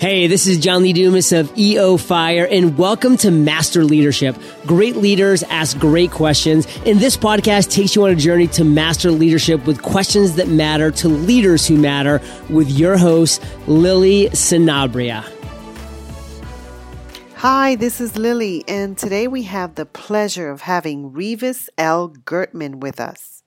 Hey, this is John Lee Dumas of EO Fire and welcome to Master Leadership. Great leaders ask great questions and this podcast takes you on a journey to master leadership with questions that matter to leaders who matter with your host, Lily Sinabria. Hi, this is Lily and today we have the pleasure of having Revis L. Gertman with us.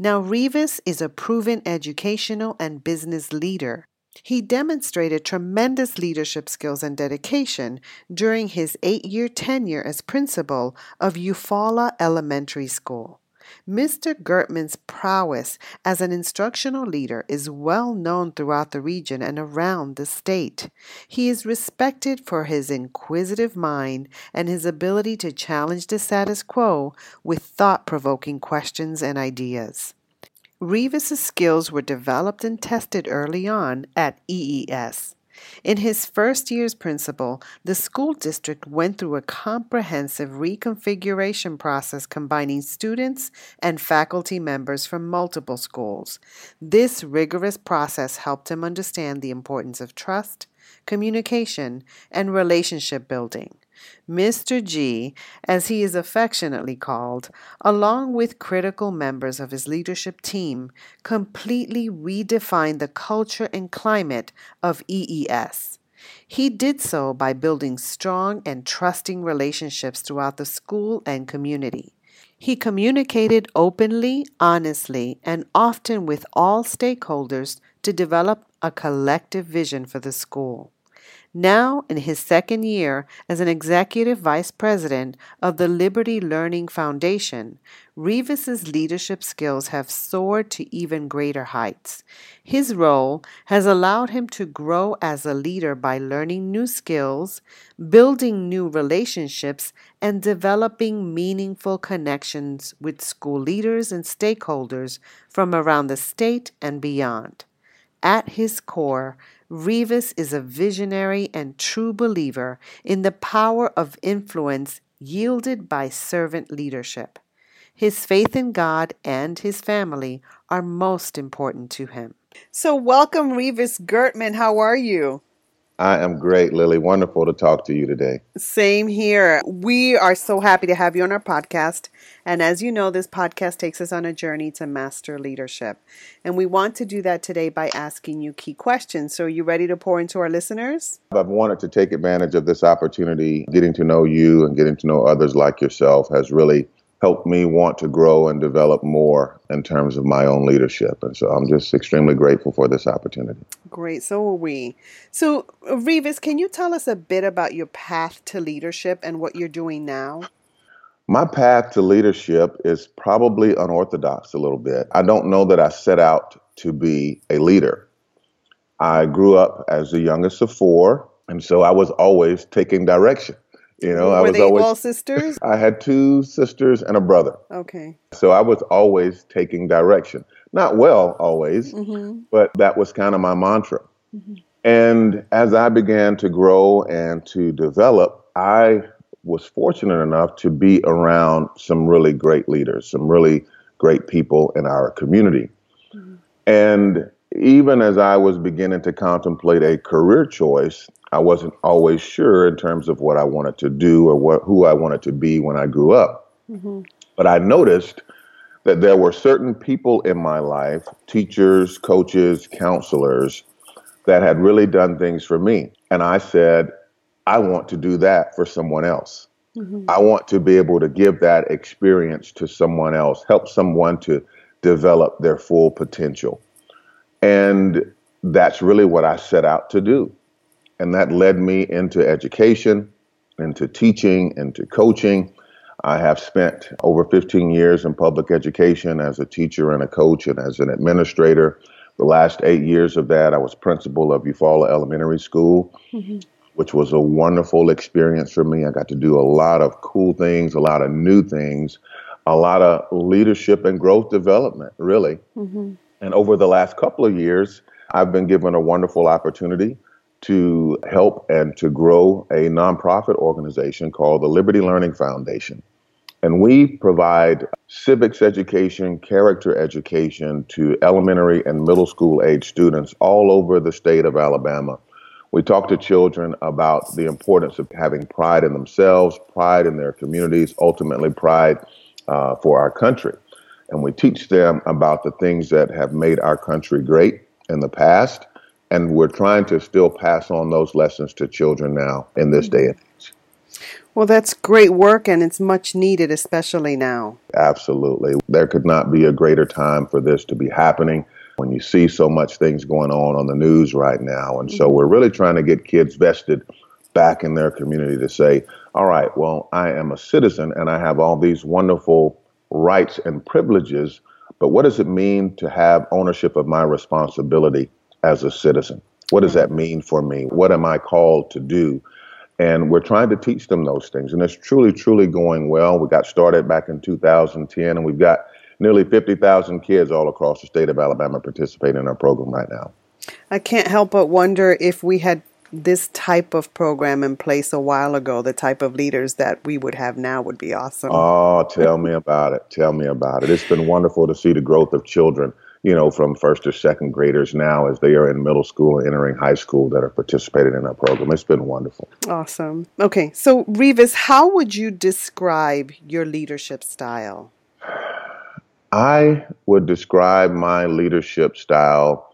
Now, Revis is a proven educational and business leader. He demonstrated tremendous leadership skills and dedication during his eight year tenure as principal of Eufaula Elementary School. Mr. Gertman's prowess as an instructional leader is well known throughout the region and around the state. He is respected for his inquisitive mind and his ability to challenge the status quo with thought provoking questions and ideas. Revis's skills were developed and tested early on at EES. In his first year as principal, the school district went through a comprehensive reconfiguration process combining students and faculty members from multiple schools. This rigorous process helped him understand the importance of trust, communication, and relationship building. Mr. G, as he is affectionately called, along with critical members of his leadership team, completely redefined the culture and climate of EES. He did so by building strong and trusting relationships throughout the school and community. He communicated openly, honestly, and often with all stakeholders to develop a collective vision for the school. Now, in his second year as an executive vice president of the Liberty Learning Foundation, Revis's leadership skills have soared to even greater heights. His role has allowed him to grow as a leader by learning new skills, building new relationships, and developing meaningful connections with school leaders and stakeholders from around the state and beyond. At his core, Revis is a visionary and true believer in the power of influence yielded by servant leadership. His faith in God and his family are most important to him. So, welcome, Revis Gertman. How are you? I am great, Lily. Wonderful to talk to you today. Same here. We are so happy to have you on our podcast. And as you know, this podcast takes us on a journey to master leadership. And we want to do that today by asking you key questions. So, are you ready to pour into our listeners? I've wanted to take advantage of this opportunity. Getting to know you and getting to know others like yourself has really helped me want to grow and develop more in terms of my own leadership. And so I'm just extremely grateful for this opportunity. Great. So are we. So, Revis, can you tell us a bit about your path to leadership and what you're doing now? My path to leadership is probably unorthodox a little bit. I don't know that I set out to be a leader. I grew up as the youngest of four, and so I was always taking direction. You know, Were I was they always all sisters? I had two sisters and a brother. Okay. So I was always taking direction. Not well always, Mm-hmm. but that was kind of my mantra. Mhm. And as I began to grow and to develop, I was fortunate enough to be around some really great leaders, some really great people in our community. Mhm. And even as I was beginning to contemplate a career choice, I wasn't always sure in terms of what I wanted to do or what who I wanted to be when I grew up. Mm-hmm. But I noticed that there were certain people in my life, teachers, coaches, counselors, that had really done things for me. And I said, I want to do that for someone else. Mm-hmm. I want to be able to give that experience to someone else, help someone to develop their full potential. And that's really what I set out to do. And that led me into education, into teaching, into coaching. I have spent over 15 years in public education as a teacher and a coach and as an administrator. The last eight years of that, I was principal of Eufaula Elementary School, Mm-hmm. which was a wonderful experience for me. I got to do a lot of cool things, a lot of new things, a lot of leadership and growth development, really. Mm-hmm. And over the last couple of years, I've been given a wonderful opportunity to help and to grow a nonprofit organization called the Liberty Learning Foundation. And we provide civics education, character education to elementary and middle school age students all over the state of Alabama. We talk to children about the importance of having pride in themselves, pride in their communities, ultimately pride uh, for our country. And we teach them about the things that have made our country great in the past. And we're trying to still pass on those lessons to children now in this day and age. Well, that's great work, and it's much needed, especially now. Absolutely. There could not be a greater time for this to be happening when you see so much things going on on the news right now. And so mm-hmm. we're really trying to get kids vested back in their community to say, all right, well, I am a citizen and I have all these wonderful rights and privileges, but what does it mean to have ownership of my responsibility as a citizen? What does that mean for me? What am I called to do? And we're trying to teach them those things. And it's truly, truly going well. We got started back in 2010, and we've got nearly 50,000 kids all across the state of Alabama participating in our program right now. I can't help but wonder if we had this type of program in place a while ago, the type of leaders that we would have now would be awesome. Oh, tell me about it. Tell me about it. It's been wonderful to see the growth of children you know, from first or second graders now as they are in middle school and entering high school that are participating in our program. It's been wonderful. Awesome. Okay, so Revis, how would you describe your leadership style? I would describe my leadership style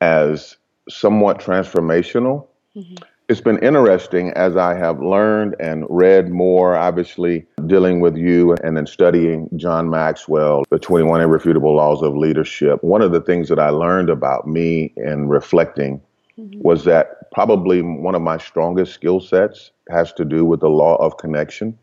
as somewhat transformational. Mm-hmm it's been interesting as I have learned and read more, obviously dealing with you and then studying John Maxwell, the 21 Irrefutable Laws of Leadership. One of the things that I learned about me in reflecting mm-hmm. was that probably one of my strongest skill sets has to do with the law of connection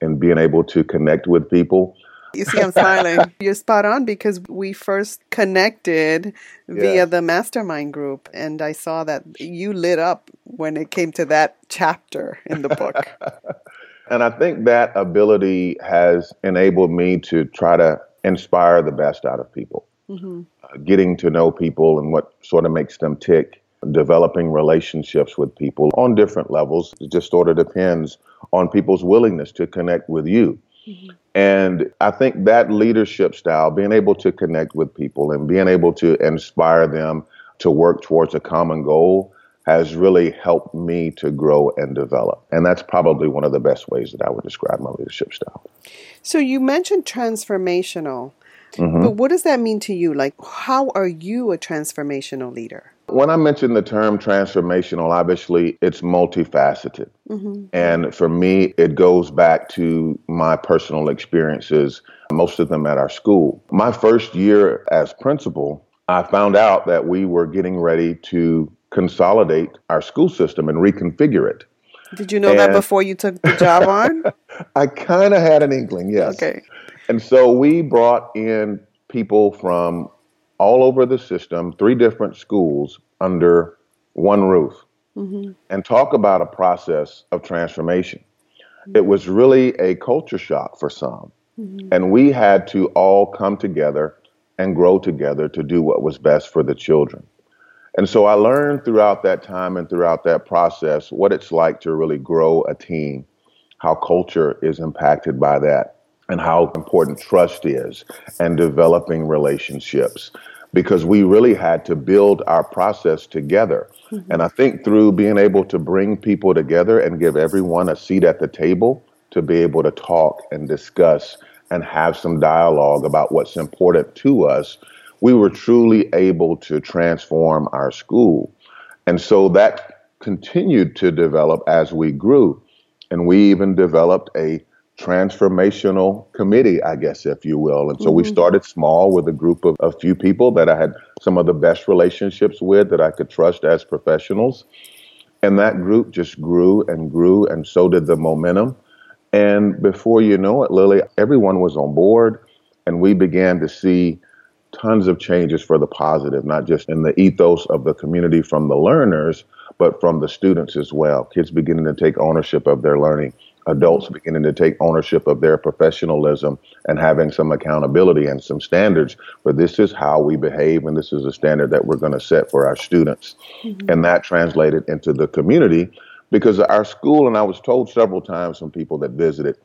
and being able to connect with people. You see, I'm smiling. You're spot on because we first connected via yeah. the mastermind group, and I saw that you lit up when it came to that chapter in the book. and I think that ability has enabled me to try to inspire the best out of people, mm-hmm. uh, getting to know people and what sort of makes them tick. Developing relationships with people on different levels. It just sort of depends on people's willingness to connect with you. Mm-hmm. And I think that leadership style, being able to connect with people and being able to inspire them to work towards a common goal, has really helped me to grow and develop. And that's probably one of the best ways that I would describe my leadership style. So you mentioned transformational. Mm-hmm. But what does that mean to you? Like, how are you a transformational leader? When I mention the term transformational, obviously it's multifaceted. Mm-hmm. And for me, it goes back to my personal experiences, most of them at our school. My first year as principal, I found out that we were getting ready to consolidate our school system and reconfigure it. Did you know and that before you took the job on? I kind of had an inkling, yes. Okay. And so we brought in people from all over the system, three different schools under one roof, mm-hmm. and talk about a process of transformation. Mm-hmm. It was really a culture shock for some. Mm-hmm. And we had to all come together and grow together to do what was best for the children. And so I learned throughout that time and throughout that process what it's like to really grow a team, how culture is impacted by that, and how important trust is and developing relationships because we really had to build our process together. Mm-hmm. And I think through being able to bring people together and give everyone a seat at the table to be able to talk and discuss and have some dialogue about what's important to us, we were truly able to transform our school. And so that continued to develop as we grew. And we even developed a transformational committee, I guess, if you will. And so mm-hmm. we started small with a group of a few people that I had some of the best relationships with that I could trust as professionals. And that group just grew and grew, and so did the momentum. And before you know it, Lily, everyone was on board, and we began to see tons of changes for the positive, not just in the ethos of the community from the learners, but from the students as well. Kids beginning to take ownership of their learning adults beginning to take ownership of their professionalism and having some accountability and some standards but this is how we behave and this is a standard that we're going to set for our students. Mm-hmm. and that translated into the community because our school and i was told several times from people that visited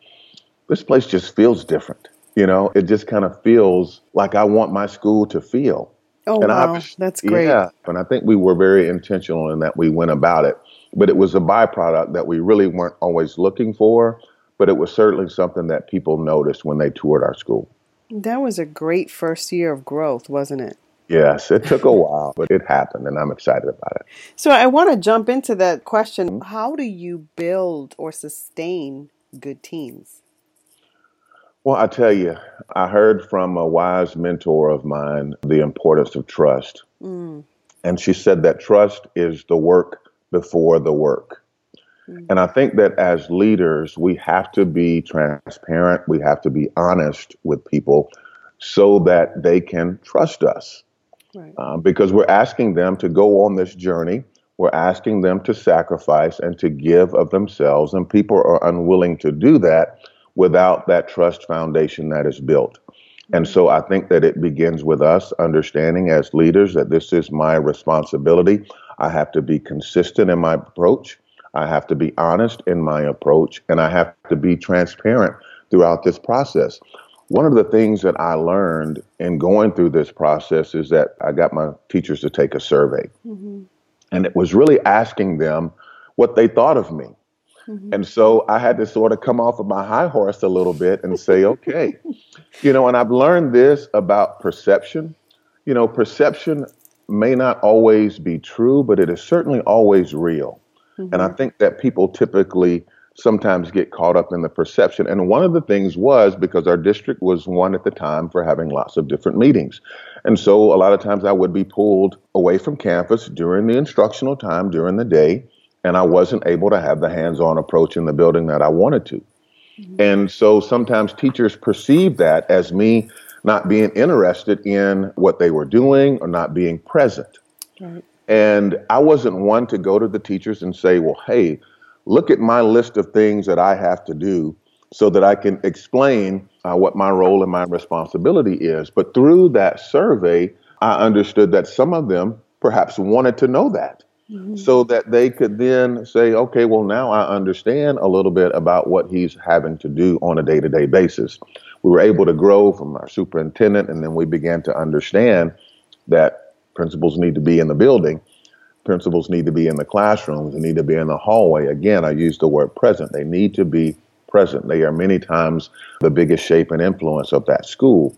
this place just feels different you know? It just kind of feels like i want my school to feel. Oh and wow. that's great. Yeah and i think we were very intentional in that we went about it but it was a byproduct that we really weren't always looking for, but it was certainly something that people noticed when they toured our school. That was a great first year of growth, wasn't it? Yes, it took a while, but it happened, and I'm excited about it. So, I want to jump into that question. How do you build or sustain good teams? Well, I tell you, I heard from a wise mentor of mine the importance of trust. Mm. And she said that trust is the work before the work. Mm-hmm. And I think that as leaders, we have to be transparent, we have to be honest with people so that they can trust us. Right. Um, because we're asking them to go on this journey. We're asking them to sacrifice and to give of themselves, and people are unwilling to do that without that trust foundation that is built. And so I think that it begins with us understanding as leaders that this is my responsibility. I have to be consistent in my approach. I have to be honest in my approach, and I have to be transparent throughout this process. One of the things that I learned in going through this process is that I got my teachers to take a survey. Mm-hmm. And it was really asking them what they thought of me. Mm-hmm. And so I had to sort of come off of my high horse a little bit and say, okay, you know, and I've learned this about perception. You know, perception may not always be true, but it is certainly always real. Mm-hmm. And I mm-hmm. think that people typically sometimes get caught up in the perception. And one of the things was because our district was one at the time for having lots of different meetings. And so a lot of times I would be pulled away from campus during the instructional time during the day, and I wasn't able to have the hands on approach in the building that I wanted to. Mm-hmm. And so sometimes teachers perceive that as me not being interested in what they were doing or not being present. Right. And I wasn't one to go to the teachers and say, well, hey, look at my list of things that I have to do so that I can explain uh, what my role and my responsibility is. But through that survey, I understood that some of them perhaps wanted to know that. Mm-hmm. So that they could then say, okay, well, now I understand a little bit about what he's having to do on a day to day basis we were able to grow from our superintendent, and then we began to understand that principals need to be in the building, principals need to be in the classrooms, they need to be in the hallway. Again, I use the word present. They need to be present. They are many times the biggest shape and influence of that school.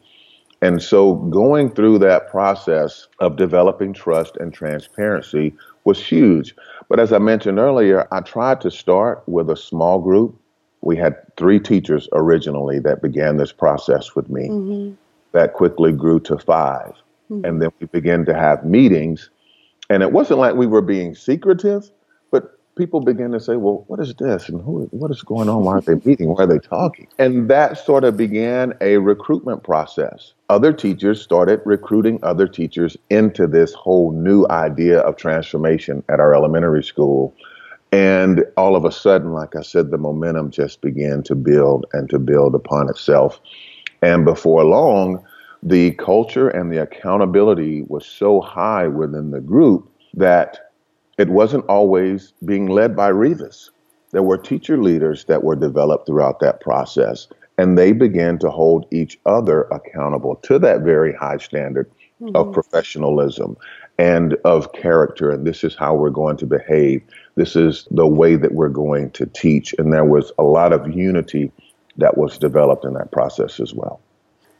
And so going through that process of developing trust and transparency was huge. But as I mentioned earlier, I tried to start with a small group we had three teachers originally that began this process with me. Mm-hmm. That quickly grew to 5 mm-hmm. And then we began to have meetings. And it wasn't like we were being secretive, but people began to say, well, what is this? And who, what is going on? Why are they meeting? Why are they talking? And that sort of began a recruitment process. Other teachers started recruiting other teachers into this whole new idea of transformation at our elementary school and all of a sudden, like I said, the momentum just began to build and to build upon itself. And before long, the culture and the accountability was so high within the group that it wasn't always being led by Revis. There were teacher leaders that were developed throughout that process, and they began to hold each other accountable to that very high standard mm-hmm. of professionalism and of character. And this is how we're going to behave. This is the way that we're going to teach. And there was a lot of unity that was developed in that process as well.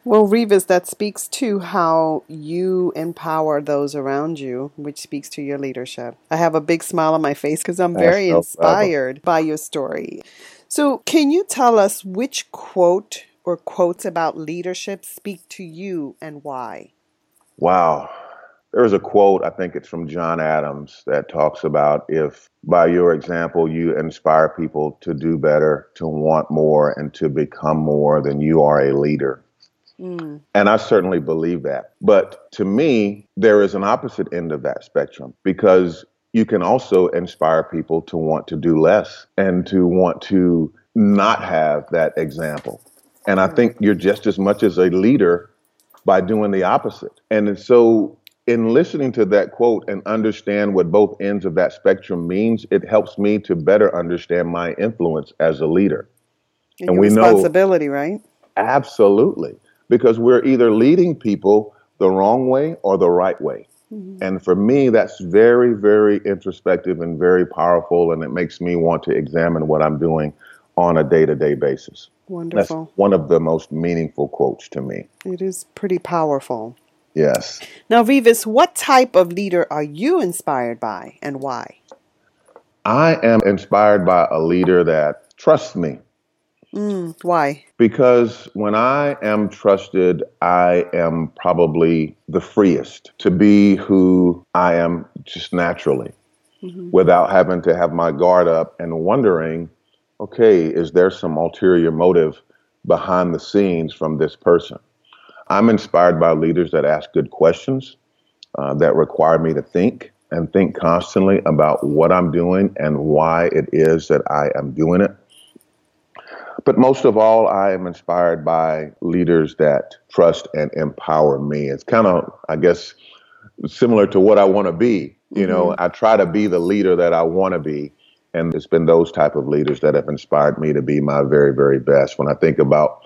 Well, Revis, that speaks to how you empower those around you, which speaks to your leadership. I have a big smile on my face because I'm very no inspired by your story. So, can you tell us which quote or quotes about leadership speak to you and why? Wow. There's a quote, I think it's from John Adams, that talks about if by your example you inspire people to do better, to want more, and to become more, then you are a leader. Mm. And I certainly believe that. But to me, there is an opposite end of that spectrum because you can also inspire people to want to do less and to want to not have that example. And I think you're just as much as a leader by doing the opposite. And so, in listening to that quote and understand what both ends of that spectrum means, it helps me to better understand my influence as a leader. And, and we responsibility, know right? Absolutely, because we're either leading people the wrong way or the right way. Mm-hmm. And for me, that's very, very introspective and very powerful, and it makes me want to examine what I'm doing on a day to day basis. Wonderful. That's one of the most meaningful quotes to me. It is pretty powerful. Yes. Now, Revis, what type of leader are you inspired by and why? I am inspired by a leader that trusts me. Mm, why? Because when I am trusted, I am probably the freest to be who I am just naturally mm-hmm. without having to have my guard up and wondering okay, is there some ulterior motive behind the scenes from this person? I'm inspired by leaders that ask good questions, uh, that require me to think and think constantly about what I'm doing and why it is that I am doing it. But most of all, I am inspired by leaders that trust and empower me. It's kind of, I guess, similar to what I want to be. You mm-hmm. know, I try to be the leader that I want to be and it's been those type of leaders that have inspired me to be my very, very best. When I think about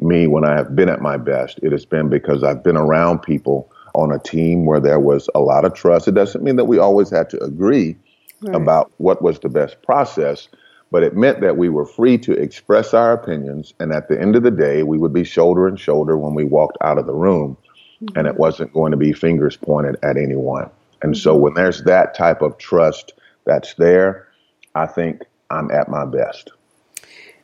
me when I have been at my best, it has been because I've been around people on a team where there was a lot of trust. It doesn't mean that we always had to agree right. about what was the best process, but it meant that we were free to express our opinions. And at the end of the day, we would be shoulder and shoulder when we walked out of the room, mm-hmm. and it wasn't going to be fingers pointed at anyone. And mm-hmm. so when there's that type of trust that's there, I think I'm at my best.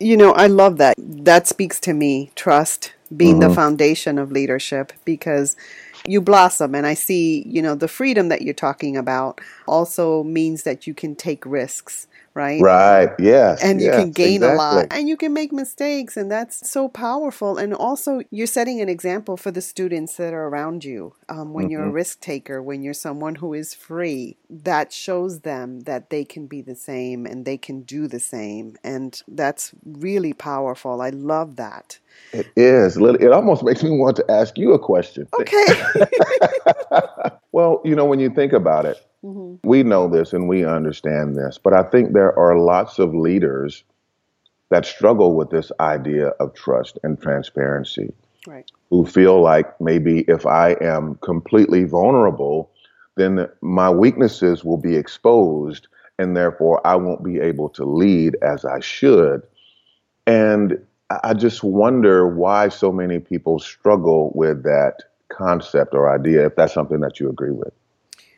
You know, I love that. That speaks to me, trust being mm-hmm. the foundation of leadership because you blossom and I see, you know, the freedom that you're talking about also means that you can take risks right? Right. Yes. And yes, you can gain exactly. a lot and you can make mistakes and that's so powerful. And also you're setting an example for the students that are around you. Um, when mm-hmm. you're a mm-hmm. risk taker, when you're someone who is free, that shows them that they can be the same and they can do the same. And that's really powerful. I love that. It is. It almost makes me want to ask you a question. Okay. well, you know, when you think about it, Mm-hmm. We know this and we understand this, but I think there are lots of leaders that struggle with this idea of trust and transparency. Right. Who feel like maybe if I am completely vulnerable, then my weaknesses will be exposed and therefore I won't be able to lead as I should. And I just wonder why so many people struggle with that concept or idea, if that's something that you agree with.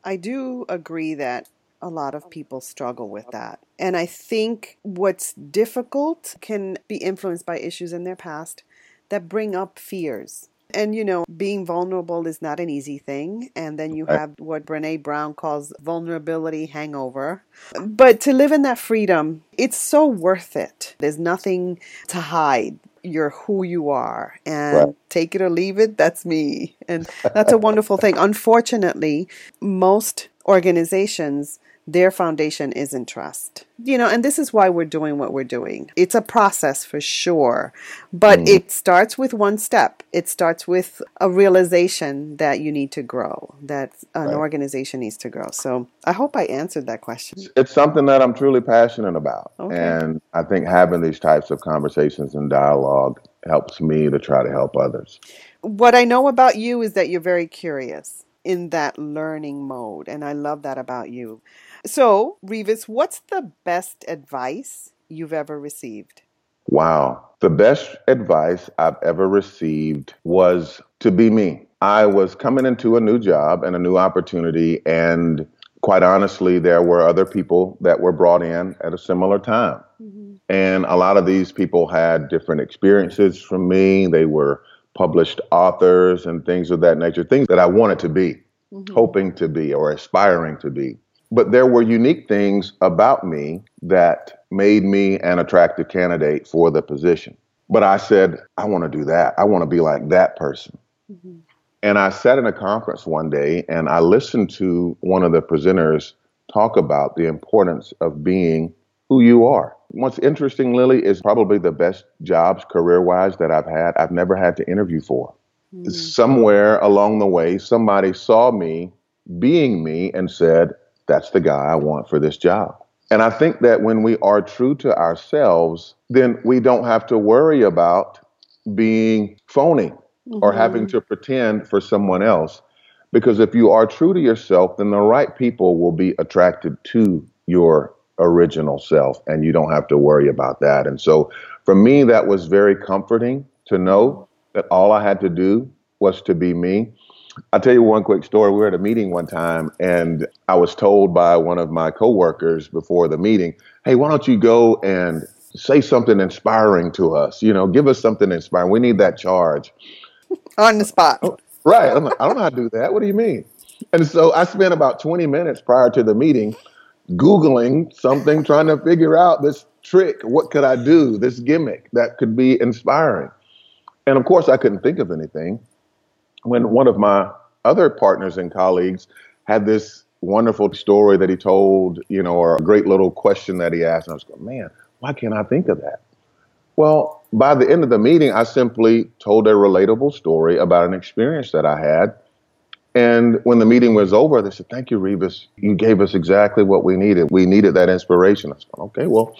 I do agree that a lot of people struggle with that. And I think what's difficult can be influenced by issues in their past that bring up fears. And you know, being vulnerable is not an easy thing. And then you have what Brene Brown calls vulnerability hangover. But to live in that freedom, it's so worth it. There's nothing to hide you're who you are and right. take it or leave it that's me and that's a wonderful thing unfortunately most organizations their foundation is in trust. You know, and this is why we're doing what we're doing. It's a process for sure, but mm. it starts with one step. It starts with a realization that you need to grow, that an right. organization needs to grow. So I hope I answered that question. It's something that I'm truly passionate about. Okay. And I think having these types of conversations and dialogue helps me to try to help others. What I know about you is that you're very curious in that learning mode. And I love that about you. So, Revis, what's the best advice you've ever received? Wow. The best advice I've ever received was to be me. I was coming into a new job and a new opportunity, and quite honestly, there were other people that were brought in at a similar time. Mm-hmm. And a lot of these people had different experiences from me. They were published authors and things of that nature, things that I wanted to be, mm-hmm. hoping to be, or aspiring to be. But there were unique things about me that made me an attractive candidate for the position. But I said, I want to do that. I want to be like that person. Mm-hmm. And I sat in a conference one day and I listened to one of the presenters talk about the importance of being who you are. What's interesting, Lily, is probably the best jobs career wise that I've had, I've never had to interview for. Mm. Somewhere along the way, somebody saw me being me and said, That's the guy I want for this job. And I think that when we are true to ourselves, then we don't have to worry about being phony mm-hmm. or having to pretend for someone else. Because if you are true to yourself, then the right people will be attracted to your original self, and you don't have to worry about that. And so for me, that was very comforting to know that all I had to do was to be me. I'll tell you one quick story. We were at a meeting one time, and I was told by one of my coworkers before the meeting, "Hey, why don't you go and say something inspiring to us? You know, give us something inspiring. We need that charge." On the spot. Oh, right. I'm like, I don't know how to do that. What do you mean? And so I spent about 20 minutes prior to the meeting Googling something, trying to figure out this trick. What could I do? This gimmick that could be inspiring. And of course, I couldn't think of anything when one of my other partners and colleagues had this wonderful story that he told, you know, or a great little question that he asked. And I was going, man, why can't I think of that? Well, by the end of the meeting, I simply told a relatable story about an experience that I had. And when the meeting was over, they said, Thank you, Revis. You gave us exactly what we needed. We needed that inspiration. I said, Okay, well,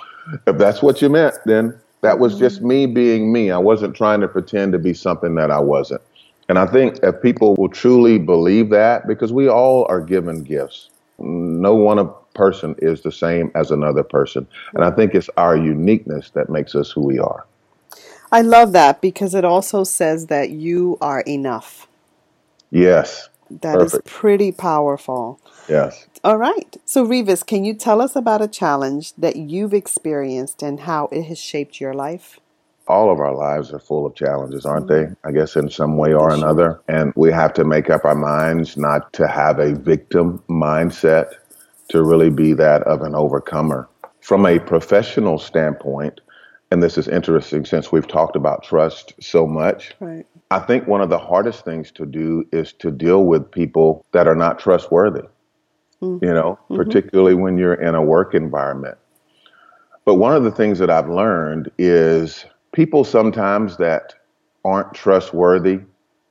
if that's what you meant, then that was just me being me. I wasn't trying to pretend to be something that I wasn't. And I think if people will truly believe that, because we all are given gifts, no one person is the same as another person. And I think it's our uniqueness that makes us who we are. I love that because it also says that you are enough. Yes. That Perfect. is pretty powerful. Yes. All right. So, Revis, can you tell us about a challenge that you've experienced and how it has shaped your life? All of our lives are full of challenges, aren't they? I guess in some way or another. And we have to make up our minds not to have a victim mindset, to really be that of an overcomer. From a professional standpoint, and this is interesting since we've talked about trust so much. Right. I think one of the hardest things to do is to deal with people that are not trustworthy, mm-hmm. you know, mm-hmm. particularly when you're in a work environment. But one of the things that I've learned is people sometimes that aren't trustworthy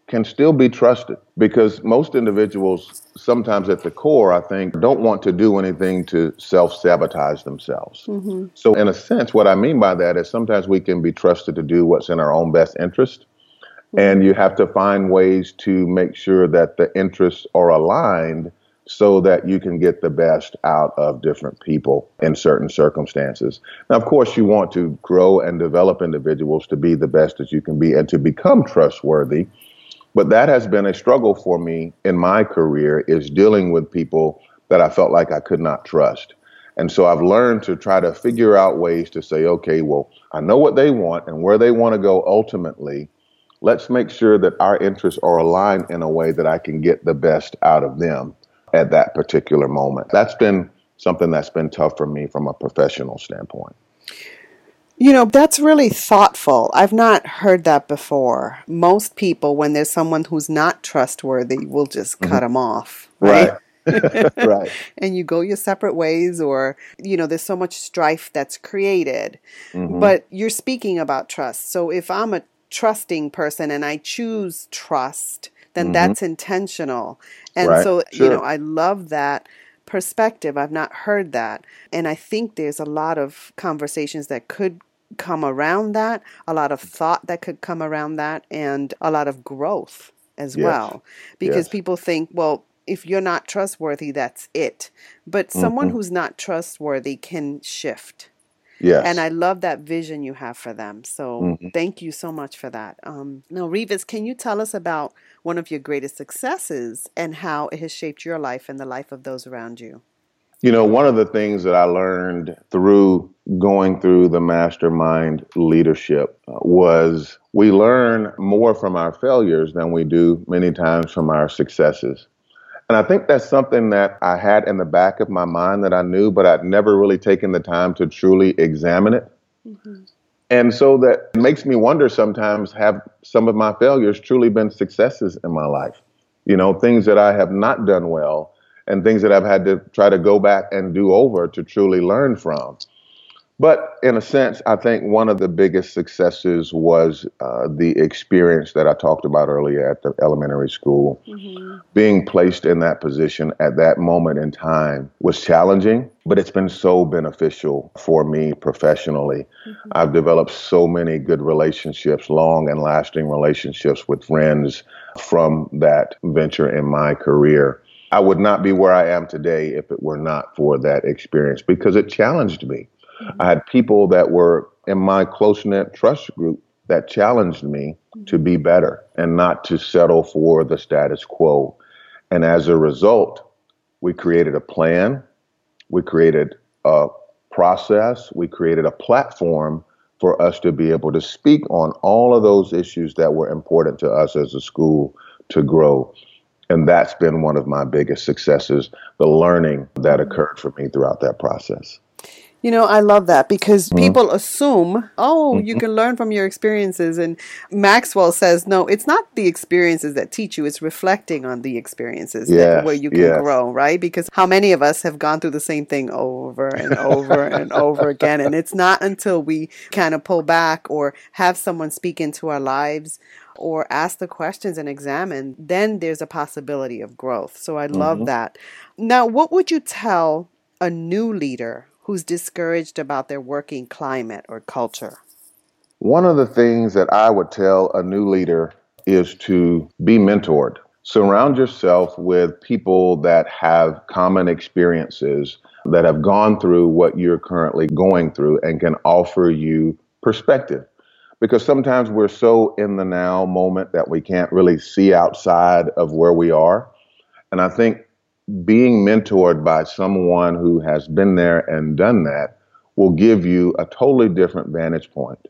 can still be trusted because most individuals sometimes at the core i think don't want to do anything to self-sabotage themselves mm-hmm. so in a sense what i mean by that is sometimes we can be trusted to do what's in our own best interest mm-hmm. and you have to find ways to make sure that the interests are aligned so that you can get the best out of different people in certain circumstances. Now, of course, you want to grow and develop individuals to be the best that you can be and to become trustworthy. But that has been a struggle for me in my career is dealing with people that I felt like I could not trust. And so I've learned to try to figure out ways to say, okay, well, I know what they want and where they want to go ultimately. Let's make sure that our interests are aligned in a way that I can get the best out of them at that particular moment. That's been something that's been tough for me from a professional standpoint. You know, that's really thoughtful. I've not heard that before. Most people, when there's someone who's not trustworthy, will just mm-hmm. cut them off. Right. right. right. And you go your separate ways, or, you know, there's so much strife that's created. Mm-hmm. But you're speaking about trust. So if I'm a trusting person and I choose trust, then mm-hmm. that's intentional. And right. so, sure. you know, I love that perspective. I've not heard that. And I think there's a lot of conversations that could come around that, a lot of thought that could come around that, and a lot of growth as yes. well. Because yes. people think, well, if you're not trustworthy, that's it. But someone mm-hmm. who's not trustworthy can shift. Yes. And I love that vision you have for them. So mm-hmm. thank you so much for that. Um, now, Revis, can you tell us about one of your greatest successes and how it has shaped your life and the life of those around you? You know, one of the things that I learned through going through the mastermind leadership uh, was we learn more from our failures than we do many times from our successes. And I think that's something that I had in the back of my mind that I knew, but I'd never really taken the time to truly examine it. Mm-hmm. And so that makes me wonder sometimes have some of my failures truly been successes in my life? You know, things that I have not done well and things that I've had to try to go back and do over to truly learn from. But in a sense, I think one of the biggest successes was uh, the experience that I talked about earlier at the elementary school. Mm-hmm. Being placed in that position at that moment in time was challenging, but it's been so beneficial for me professionally. Mm-hmm. I've developed so many good relationships, long and lasting relationships with friends from that venture in my career. I would not be where I am today if it were not for that experience because it challenged me. Mm-hmm. I had people that were in my close knit trust group that challenged me mm-hmm. to be better and not to settle for the status quo. And as a result, we created a plan, we created a process, we created a platform for us to be able to speak on all of those issues that were important to us as a school to grow. And that's been one of my biggest successes, the learning that mm-hmm. occurred for me throughout that process. You know, I love that because mm-hmm. people assume, oh, mm-hmm. you can learn from your experiences. And Maxwell says, no, it's not the experiences that teach you, it's reflecting on the experiences where you can grow, right? Because how many of us have gone through the same thing over and over and over again? And it's not until we kind of pull back or have someone speak into our lives or ask the questions and examine, then there's a possibility of growth. So I love mm-hmm. that. Now, what would you tell a new leader who's discouraged about their working climate or culture? One of the things that I would tell a new leader is to be mentored. Surround yourself with people that have common experiences, that have gone through what you're currently going through, and can offer you perspective. Because sometimes we're so in the now moment that we can't really see outside of where we are. And I think being mentored by someone who has been there and done that will give you a totally different vantage point.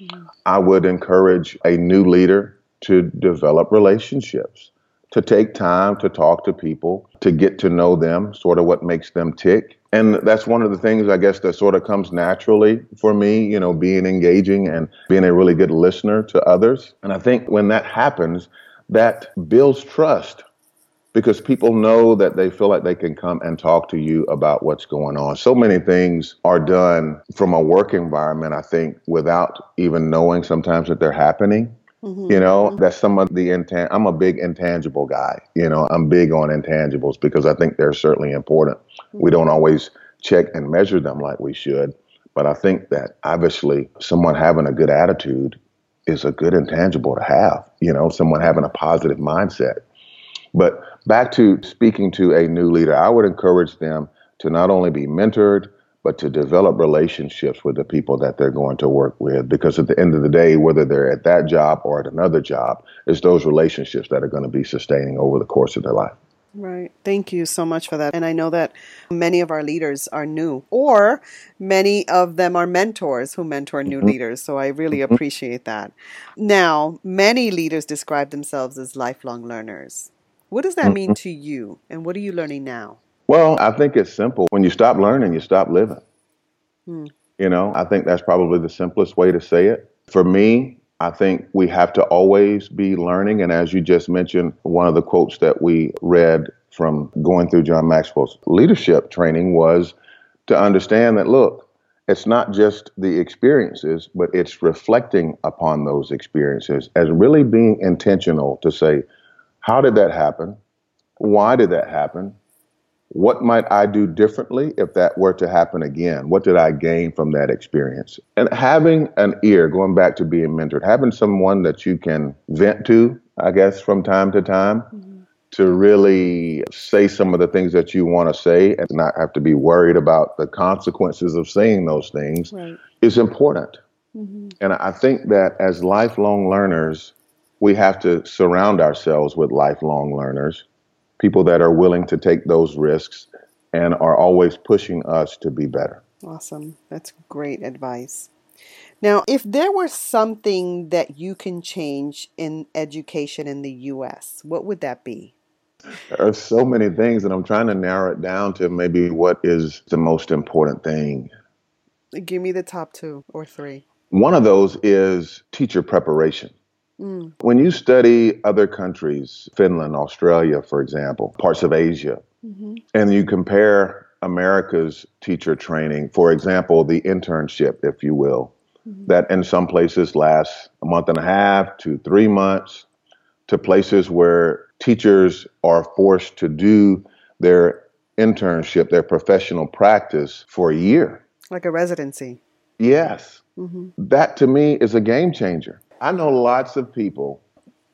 Mm-hmm. I would encourage a new leader to develop relationships, to take time to talk to people, to get to know them, sort of what makes them tick. And that's one of the things I guess that sort of comes naturally for me, you know, being engaging and being a really good listener to others. And I think when that happens, that builds trust because people know that they feel like they can come and talk to you about what's going on. So many things are done from a work environment, I think, without even knowing sometimes that they're happening. Mm-hmm. You know, mm-hmm. that's some of the intan. I'm a big intangible guy. You know, I'm big on intangibles because I think they're certainly important. Mm-hmm. We don't always check and measure them like we should, but I think that obviously someone having a good attitude is a good intangible to have. You know, someone having a positive mindset. But back to speaking to a new leader, I would encourage them to not only be mentored, but to develop relationships with the people that they're going to work with. Because at the end of the day, whether they're at that job or at another job, it's those relationships that are going to be sustaining over the course of their life. Right. Thank you so much for that. And I know that many of our leaders are new, or many of them are mentors who mentor new mm-hmm. leaders. So I really mm-hmm. appreciate that. Now, many leaders describe themselves as lifelong learners. What does that mean to you, and what are you learning now? Well, I think it's simple. When you stop learning, you stop living. Hmm. You know, I think that's probably the simplest way to say it. For me, I think we have to always be learning. And as you just mentioned, one of the quotes that we read from going through John Maxwell's leadership training was to understand that, look, it's not just the experiences, but it's reflecting upon those experiences as really being intentional to say, how did that happen? Why did that happen? What might I do differently if that were to happen again? What did I gain from that experience? And having an ear, going back to being mentored, having someone that you can vent to, I guess, from time to time. Mm-hmm to really say some of the things that you want to say and not have to be worried about the consequences of saying those things right. is important. Mm-hmm. And I think that as lifelong learners, we have to surround ourselves with lifelong learners, people that are willing to take those risks and are always pushing us to be better. Awesome. That's great advice. Now, if there were something that you can change in education in the U.S., what would that be? There are so many things, and I'm trying to narrow it down to maybe what is the most important thing. Give me the top two or three. One of those is teacher preparation. Mm. When you study other countries, Finland, Australia, for example, parts of Asia, mm-hmm. and you compare America's teacher training, for example, the internship, if you will, mm-hmm. that in some places lasts a month and a half to three months, to places where teachers are forced to do their internship, their professional practice for a year. Like a residency. Yes. Mm-hmm. That to me is a game changer. I know lots of people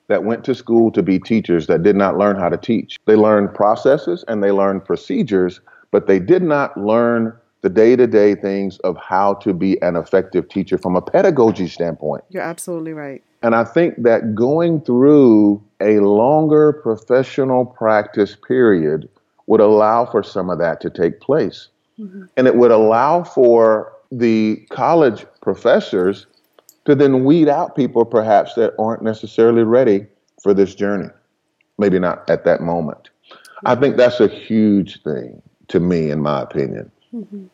that went to school to be teachers that did not learn how to teach. They learned processes and they learned procedures, but they did not learn the day to day things of how to be an effective teacher from a pedagogy standpoint. You're absolutely right. And I think that going through a longer professional practice period would allow for some of that to take place. Mm-hmm. And it would allow for the college professors to then weed out people perhaps that aren't necessarily ready for this journey. Maybe not at that moment. I think that's a huge thing to me, in my opinion. Mm-hmm.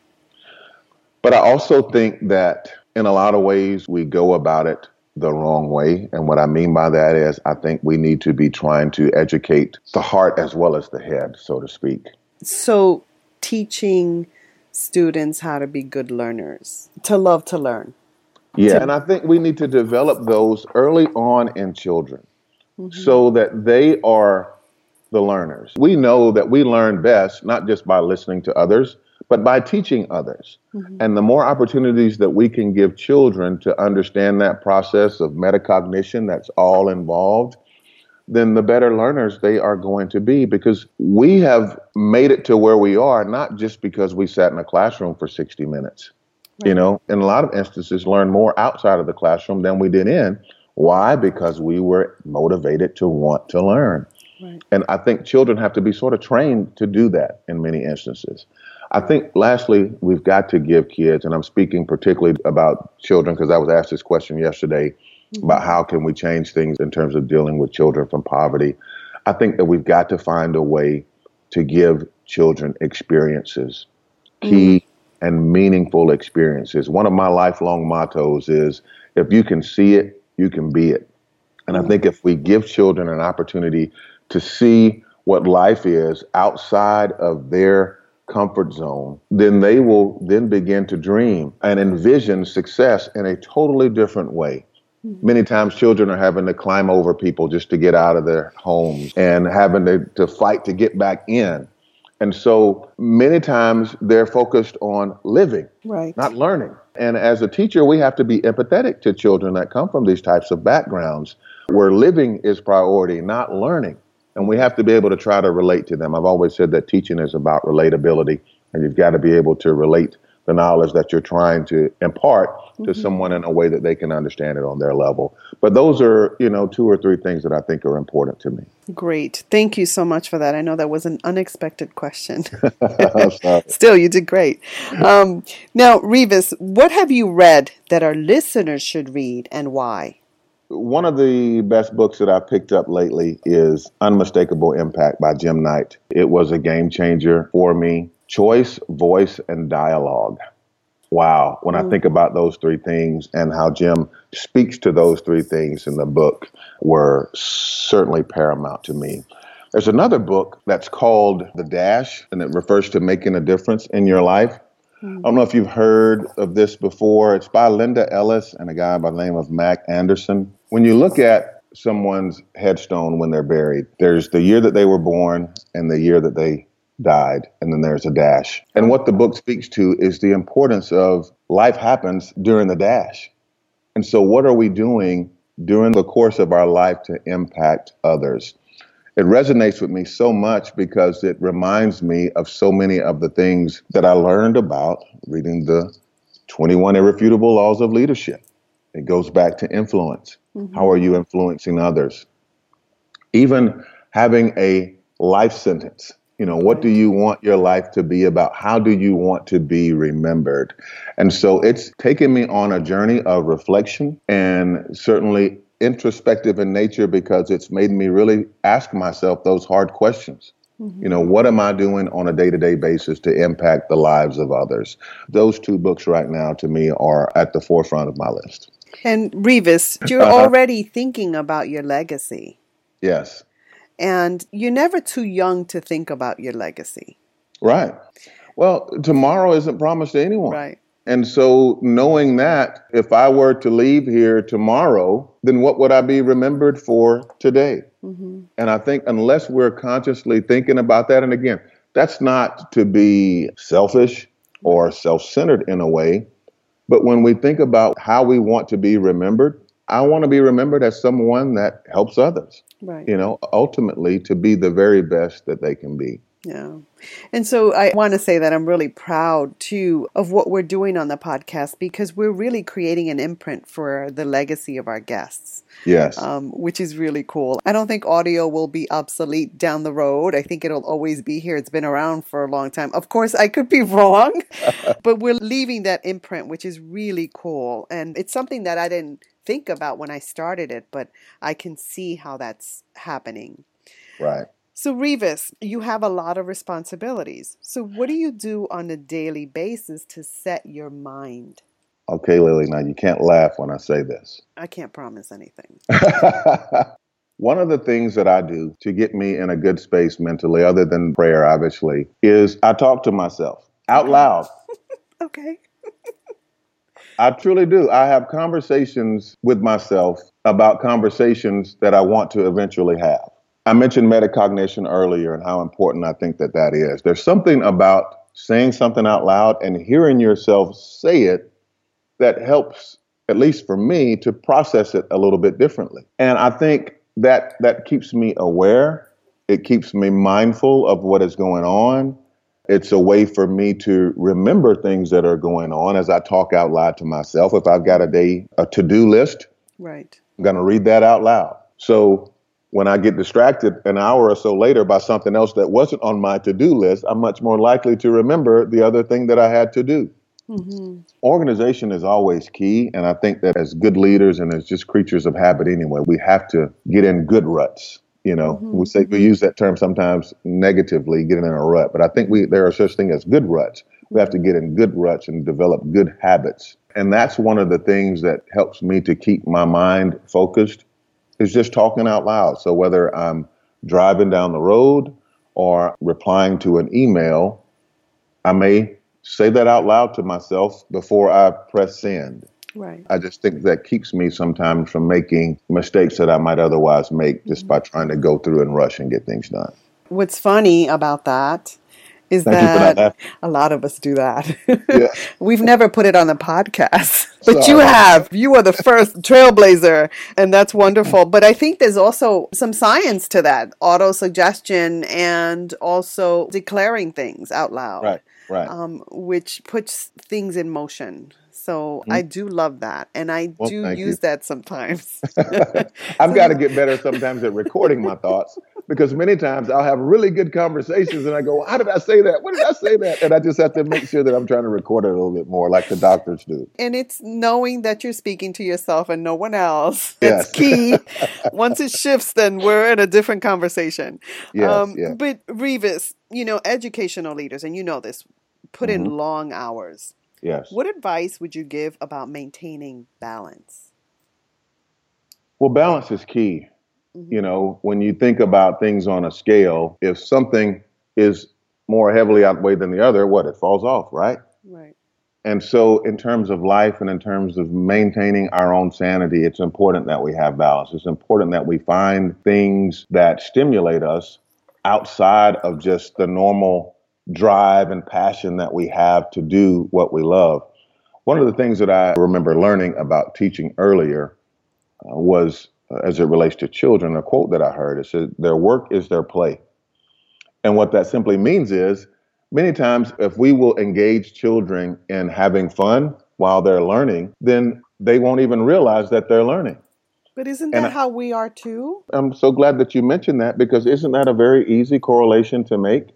But I also think that in a lot of ways we go about it the wrong way. And what I mean by that is I think we need to be trying to educate the heart as well as the head, so to speak. So, teaching students how to be good learners, to love to learn. Yeah, and I think we need to develop those early on in children mm-hmm. so that they are the learners. We know that we learn best not just by listening to others, but by teaching others. Mm-hmm. And the more opportunities that we can give children to understand that process of metacognition that's all involved, then the better learners they are going to be because we have made it to where we are not just because we sat in a classroom for 60 minutes. Right. You know, in a lot of instances, learn more outside of the classroom than we did in. Why? Because we were motivated to want to learn. Right. And I think children have to be sort of trained to do that in many instances. I think, lastly, we've got to give kids, and I'm speaking particularly about children because I was asked this question yesterday mm-hmm. about how can we change things in terms of dealing with children from poverty. I think that we've got to find a way to give children experiences, key mm-hmm. And meaningful experiences. One of my lifelong mottos is if you can see it, you can be it. And. I think if we give children an opportunity to see what life is outside of their comfort zone, then they will then begin to dream and envision success in a totally different way. Mm-hmm. Many times children are having to climb over people just to get out of their homes and having to, to fight to get back in. And so many times they're focused on living, right. not learning. And as a teacher, we have to be empathetic to children that come from these types of backgrounds where living is priority, not learning and we have to be able to try to relate to them. I've always said that teaching is about relatability, and you've got to be able to relate the knowledge that you're trying to impart mm-hmm. to someone in a way that they can understand it on their level. But those are, you know, two or three things that I think are important to me. Great. Thank you so much for that. I know that was an unexpected question. Still, you did great. Um, now, Revis, what have you read that our listeners should read and why? One of the best books that I picked up lately is Unmistakable Impact by Jim Knight. It was a game changer for me. Choice, voice, and dialogue. Wow. When mm. I think about those three things and how Jim speaks to those three things in the book were certainly paramount to me. There's another book that's called The Dash, and it refers to making a difference in your life. I don't know if you've heard of this before. It's by Linda Ellis and a guy by the name of Mac Anderson. When you look at someone's headstone when they're buried, there's the year that they were born and the year that they died, and then there's a dash. And what the book speaks to is the importance of life happens during the dash. And so, what are we doing during the course of our life to impact others? it resonates with me so much because it reminds me of so many of the things that I learned about reading the 21 Irrefutable Laws of Leadership. It goes back to influence. Mm-hmm. How are you influencing others? Even having a life sentence. You know, what do you want your life to be about? How do you want to be remembered? And so it's taken me on a journey of reflection and certainly introspective in nature because it's made me really ask myself those hard questions. Mm-hmm. You know, what am I doing on a day to day basis to impact the lives of others? Those two books right now to me are at the forefront of my list. And Revis, you're already thinking about your legacy. Yes. And you're never too young to think about your legacy. Right. Well, tomorrow isn't promised to anyone. Right. And so, knowing that, if I were to leave here tomorrow, then what would I be remembered for today? Mm-hmm. And I think unless we're consciously thinking about that, and again, that's not to be selfish or self centered in a way, but when we think about how we want to be remembered, I want to be remembered as someone that helps others. Right. You know, ultimately to be the very best that they can be. Yeah. And so I want to say that I'm really proud too of what we're doing on the podcast because we're really creating an imprint for the legacy of our guests. Yes. Um, which is really cool. I don't think audio will be obsolete down the road. I think it'll always be here. It's been around for a long time. Of course, I could be wrong, but we're leaving that imprint, which is really cool. And it's something that I didn't think about when I started it, but I can see how that's happening. Right. So, Revis, you have a lot of responsibilities. So, what do you do on a daily basis to set your mind? Okay, Lily, now you can't laugh when I say this. I can't promise anything. One of the things that I do to get me in a good space mentally, other than prayer, obviously, is I talk to myself out loud. okay. I truly do. I have conversations with myself about conversations that I want to eventually have. I mentioned metacognition earlier and how important I think that that is. There's something about saying something out loud and hearing yourself say it that helps, at least for me, to process it a little bit differently. And I think that that keeps me aware. It keeps me mindful of what is going on. It's a way for me to remember things that are going on as I talk out loud to myself. If I've got a day, a to-do list, right. I'm going to read that out loud. So when I get distracted an hour or so later by something else that wasn't on my to do list, I'm much more likely to remember the other thing that I had to do. Mm-hmm. Organization is always key. And I think that as good leaders and as just creatures of habit anyway, we have to get in good ruts. You know, mm-hmm. we say we use that term sometimes negatively, getting in a rut, but I think we there are such thing as good ruts. We have to get in good ruts and develop good habits. And that's one of the things that helps me to keep my mind focused is just talking out loud. So whether I'm driving down the road or replying to an email, I may say that out loud to myself before I press send. Right. I just think that keeps me sometimes from making mistakes that I might otherwise make just by trying to go through and rush and get things done. What's funny about that is Thank that a lot of us do that. Yeah. We've never put it on the podcast, but Sorry. you have. You are the first trailblazer, and that's wonderful. But I think there's also some science to that auto suggestion and also declaring things out loud. Right, right. Um, which puts things in motion. So mm-hmm. I do love that, and I well, do use you. that sometimes. I've got to get better sometimes at recording my thoughts because many times I'll have really good conversations, and I go, "How did I say that? What did I say that?" And I just have to make sure that I'm trying to record it a little bit more, like the doctors do. And it's knowing that you're speaking to yourself and no one else. That's yes. key. Once it shifts, then we're in a different conversation. Yes, um, yes. But Revis, you know, educational leaders, and you know this, put mm-hmm. in long hours Yes. What advice would you give about maintaining balance? Well, balance is key. Mm-hmm. You know, when you think about things on a scale, if something is more heavily outweighed than the other, what? It falls off, right? Right. And so, in terms of life and in terms of maintaining our own sanity, it's important that we have balance. It's important that we find things that stimulate us outside of just the normal drive and passion that we have to do what we love. One of the things that I remember learning about teaching earlier uh, was, uh, as it relates to children, a quote that I heard. It said, Their work is their play. And what that simply means is, many times, if we will engage children in having fun while they're learning, then they won't even realize that they're learning. But isn't that I, how we are too? I'm so glad that you mentioned that because isn't that a very easy correlation to make?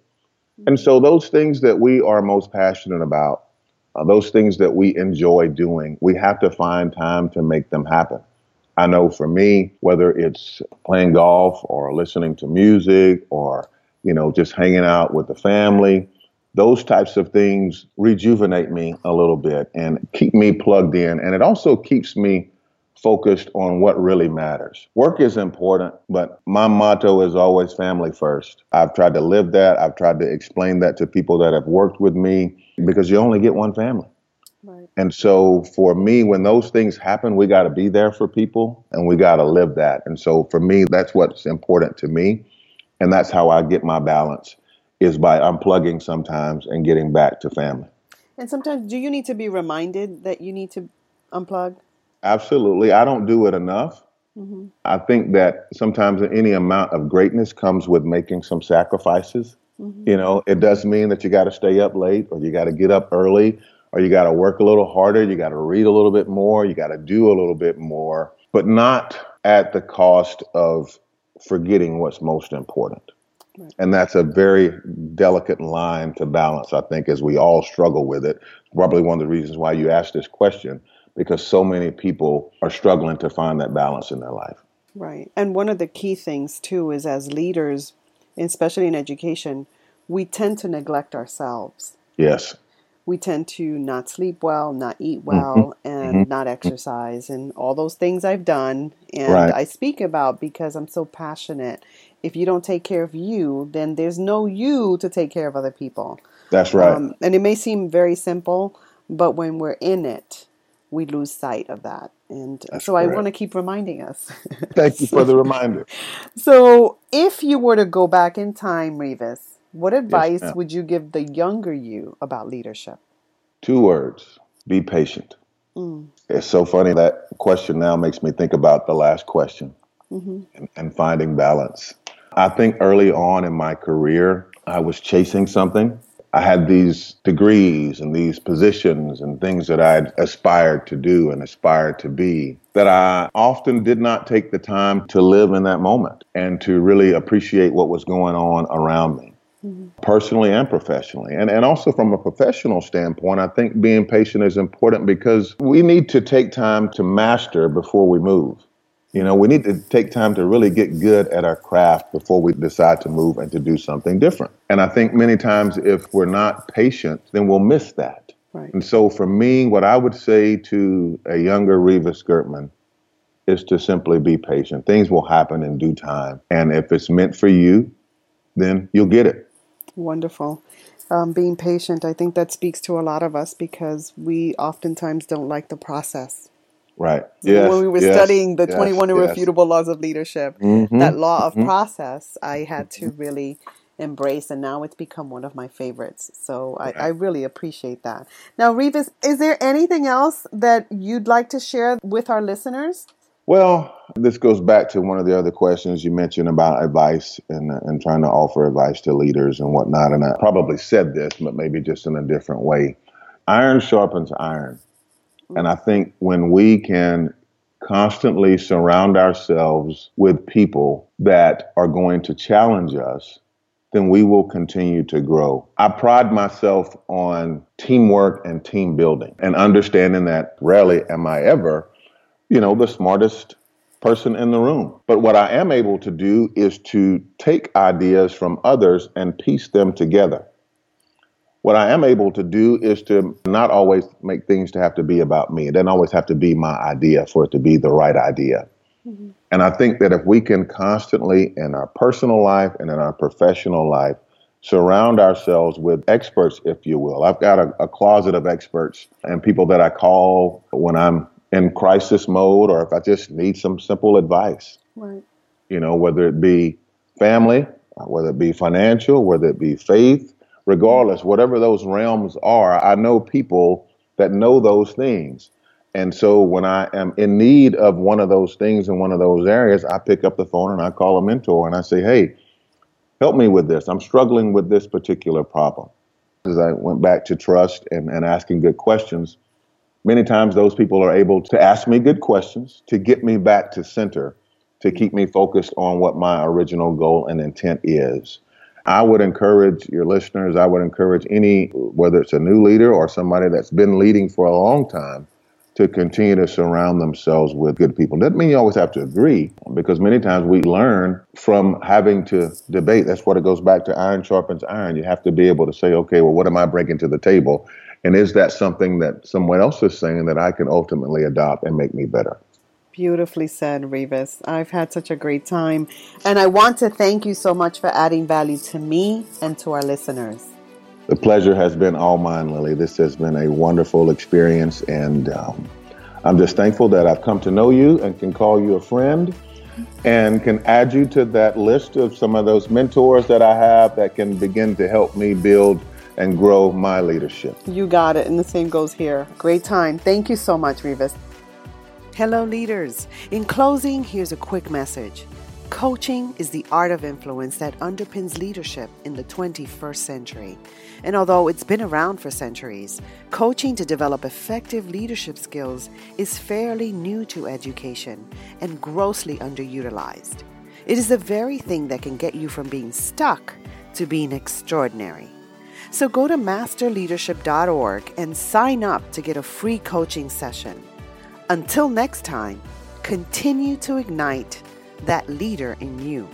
And so, those things that we are most passionate about, uh, those things that we enjoy doing, we have to find time to make them happen. I know for me, whether it's playing golf or listening to music or, you know, just hanging out with the family, those types of things rejuvenate me a little bit and keep me plugged in. And it also keeps me focused on what really matters. Work is important, but my motto is always family first. I've tried to live that. I've tried to explain that to people that have worked with me because you only get one family. Right. And so for me, when those things happen, we got to be there for people and we got to live that. And so for me, that's what's important to me. And that's how I get my balance is by unplugging sometimes and getting back to family. And sometimes, do you need to be reminded that you need to unplug? Absolutely. I don't do it enough. Mm-hmm. I think that sometimes any amount of greatness comes with making some sacrifices. Mm-hmm. You know, it does mean that you got to stay up late or you got to get up early or you got to work a little harder. You got to read a little bit more. You got to do a little bit more, but not at the cost of forgetting what's most important. Right. And that's a very delicate line to balance, I think, as we all struggle with it. Probably one of the reasons why you asked this question because so many people are struggling to find that balance in their life. Right. And one of the key things, too, is as leaders, especially in education, we tend to neglect ourselves. Yes. We tend to not sleep well, not eat mm-hmm. well, mm-hmm. and mm-hmm. not exercise, and all those things I've done and right. I speak about because I'm so passionate. If you don't take care of you, then there's no you to take care of other people. That's right. Um, and it may seem very simple, but when we're in it, we lose sight of that. And That's so correct. I want to keep reminding us. Thank you for the reminder. So, if you were to go back in time, Revis, what advice yes, would you give the younger you about leadership? Two words be patient. Mm. It's so funny that question now makes me think about the last question mm-hmm. and, and finding balance. I think early on in my career, I was chasing something I had these degrees and these positions and things that I'd aspired to do and aspired to be that I often did not take the time to live in that moment and to really appreciate what was going on around me. Mm-hmm. Personally and professionally. And, and also from a professional standpoint, I think being patient is important because we need to take time to master before we move. You know, we need to take time to really get good at our craft before we decide to move and to do something different. And I think many times if we're not patient, then we'll miss that. Right. And so for me, what I would say to a younger Revis Gertman is to simply be patient. Things will happen in due time. And if it's meant for you, then you'll get it. Wonderful. Um, being patient, I think that speaks to a lot of us because we oftentimes don't like the process. Right. Yes, when we were yes, studying the yes, 21 irrefutable laws of leadership, mm-hmm, that law of mm-hmm. process, I had to really embrace, and now it's become one of my favorites. So I, I really appreciate that. Now, Revis, is there anything else that you'd like to share with our listeners? Well, this goes back to one of the other questions you mentioned about advice and, and trying to offer advice to leaders and whatnot. And I probably said this, but maybe just in a different way. Iron sharpens iron. And I think when we can constantly surround ourselves with people that are going to challenge us, then we will continue to grow. I pride myself on teamwork and team building and understanding that rarely am I ever, you know, the smartest person in the room. But what I am able to do is to take ideas from others and piece them together. What I am able to do is to not always make things to have to be about me. It doesn't always have to be my idea for it to be the right idea. Mm-hmm. And I think that if we can constantly in our personal life and in our professional life surround ourselves with experts, if you will. I've got a, a closet of experts and people that I call when I'm in crisis mode or if I just need some simple advice. Right. You know, whether it be family, whether it be financial, whether it be faith, regardless, whatever those realms are, I know people that know those things. And so when I am in need of one of those things in one of those areas, I pick up the phone and I call a mentor and I say, hey, help me with this. I'm struggling with this particular problem. As I went back to trust and, and asking good questions, many times those people are able to ask me good questions to get me back to center, to keep me focused on what my original goal and intent is. I would encourage your listeners, I would encourage any, whether it's a new leader or somebody that's been leading for a long time, to continue to surround themselves with good people. Doesn't mean you always have to agree, because many times we learn from having to debate. That's what it goes back to iron sharpens iron. You have to be able to say, okay, well, what am I bringing to the table? And is that something that someone else is saying that I can ultimately adopt and make me better? Beautifully said, Revis. I've had such a great time. And I want to thank you so much for adding value to me and to our listeners. The pleasure has been all mine, Lily. This has been a wonderful experience. And um, I'm just thankful that I've come to know you and can call you a friend and can add you to that list of some of those mentors that I have that can begin to help me build and grow my leadership. You got it. And the same goes here. Great time. Thank you so much, Revis. Hello, leaders. In closing, here's a quick message. Coaching is the art of influence that underpins leadership in the 21st century. And although it's been around for centuries, coaching to develop effective leadership skills is fairly new to education and grossly underutilized. It is the very thing that can get you from being stuck to being extraordinary. So go to masterleadership.org and sign up to get a free coaching session. Until next time, continue to ignite that leader in you.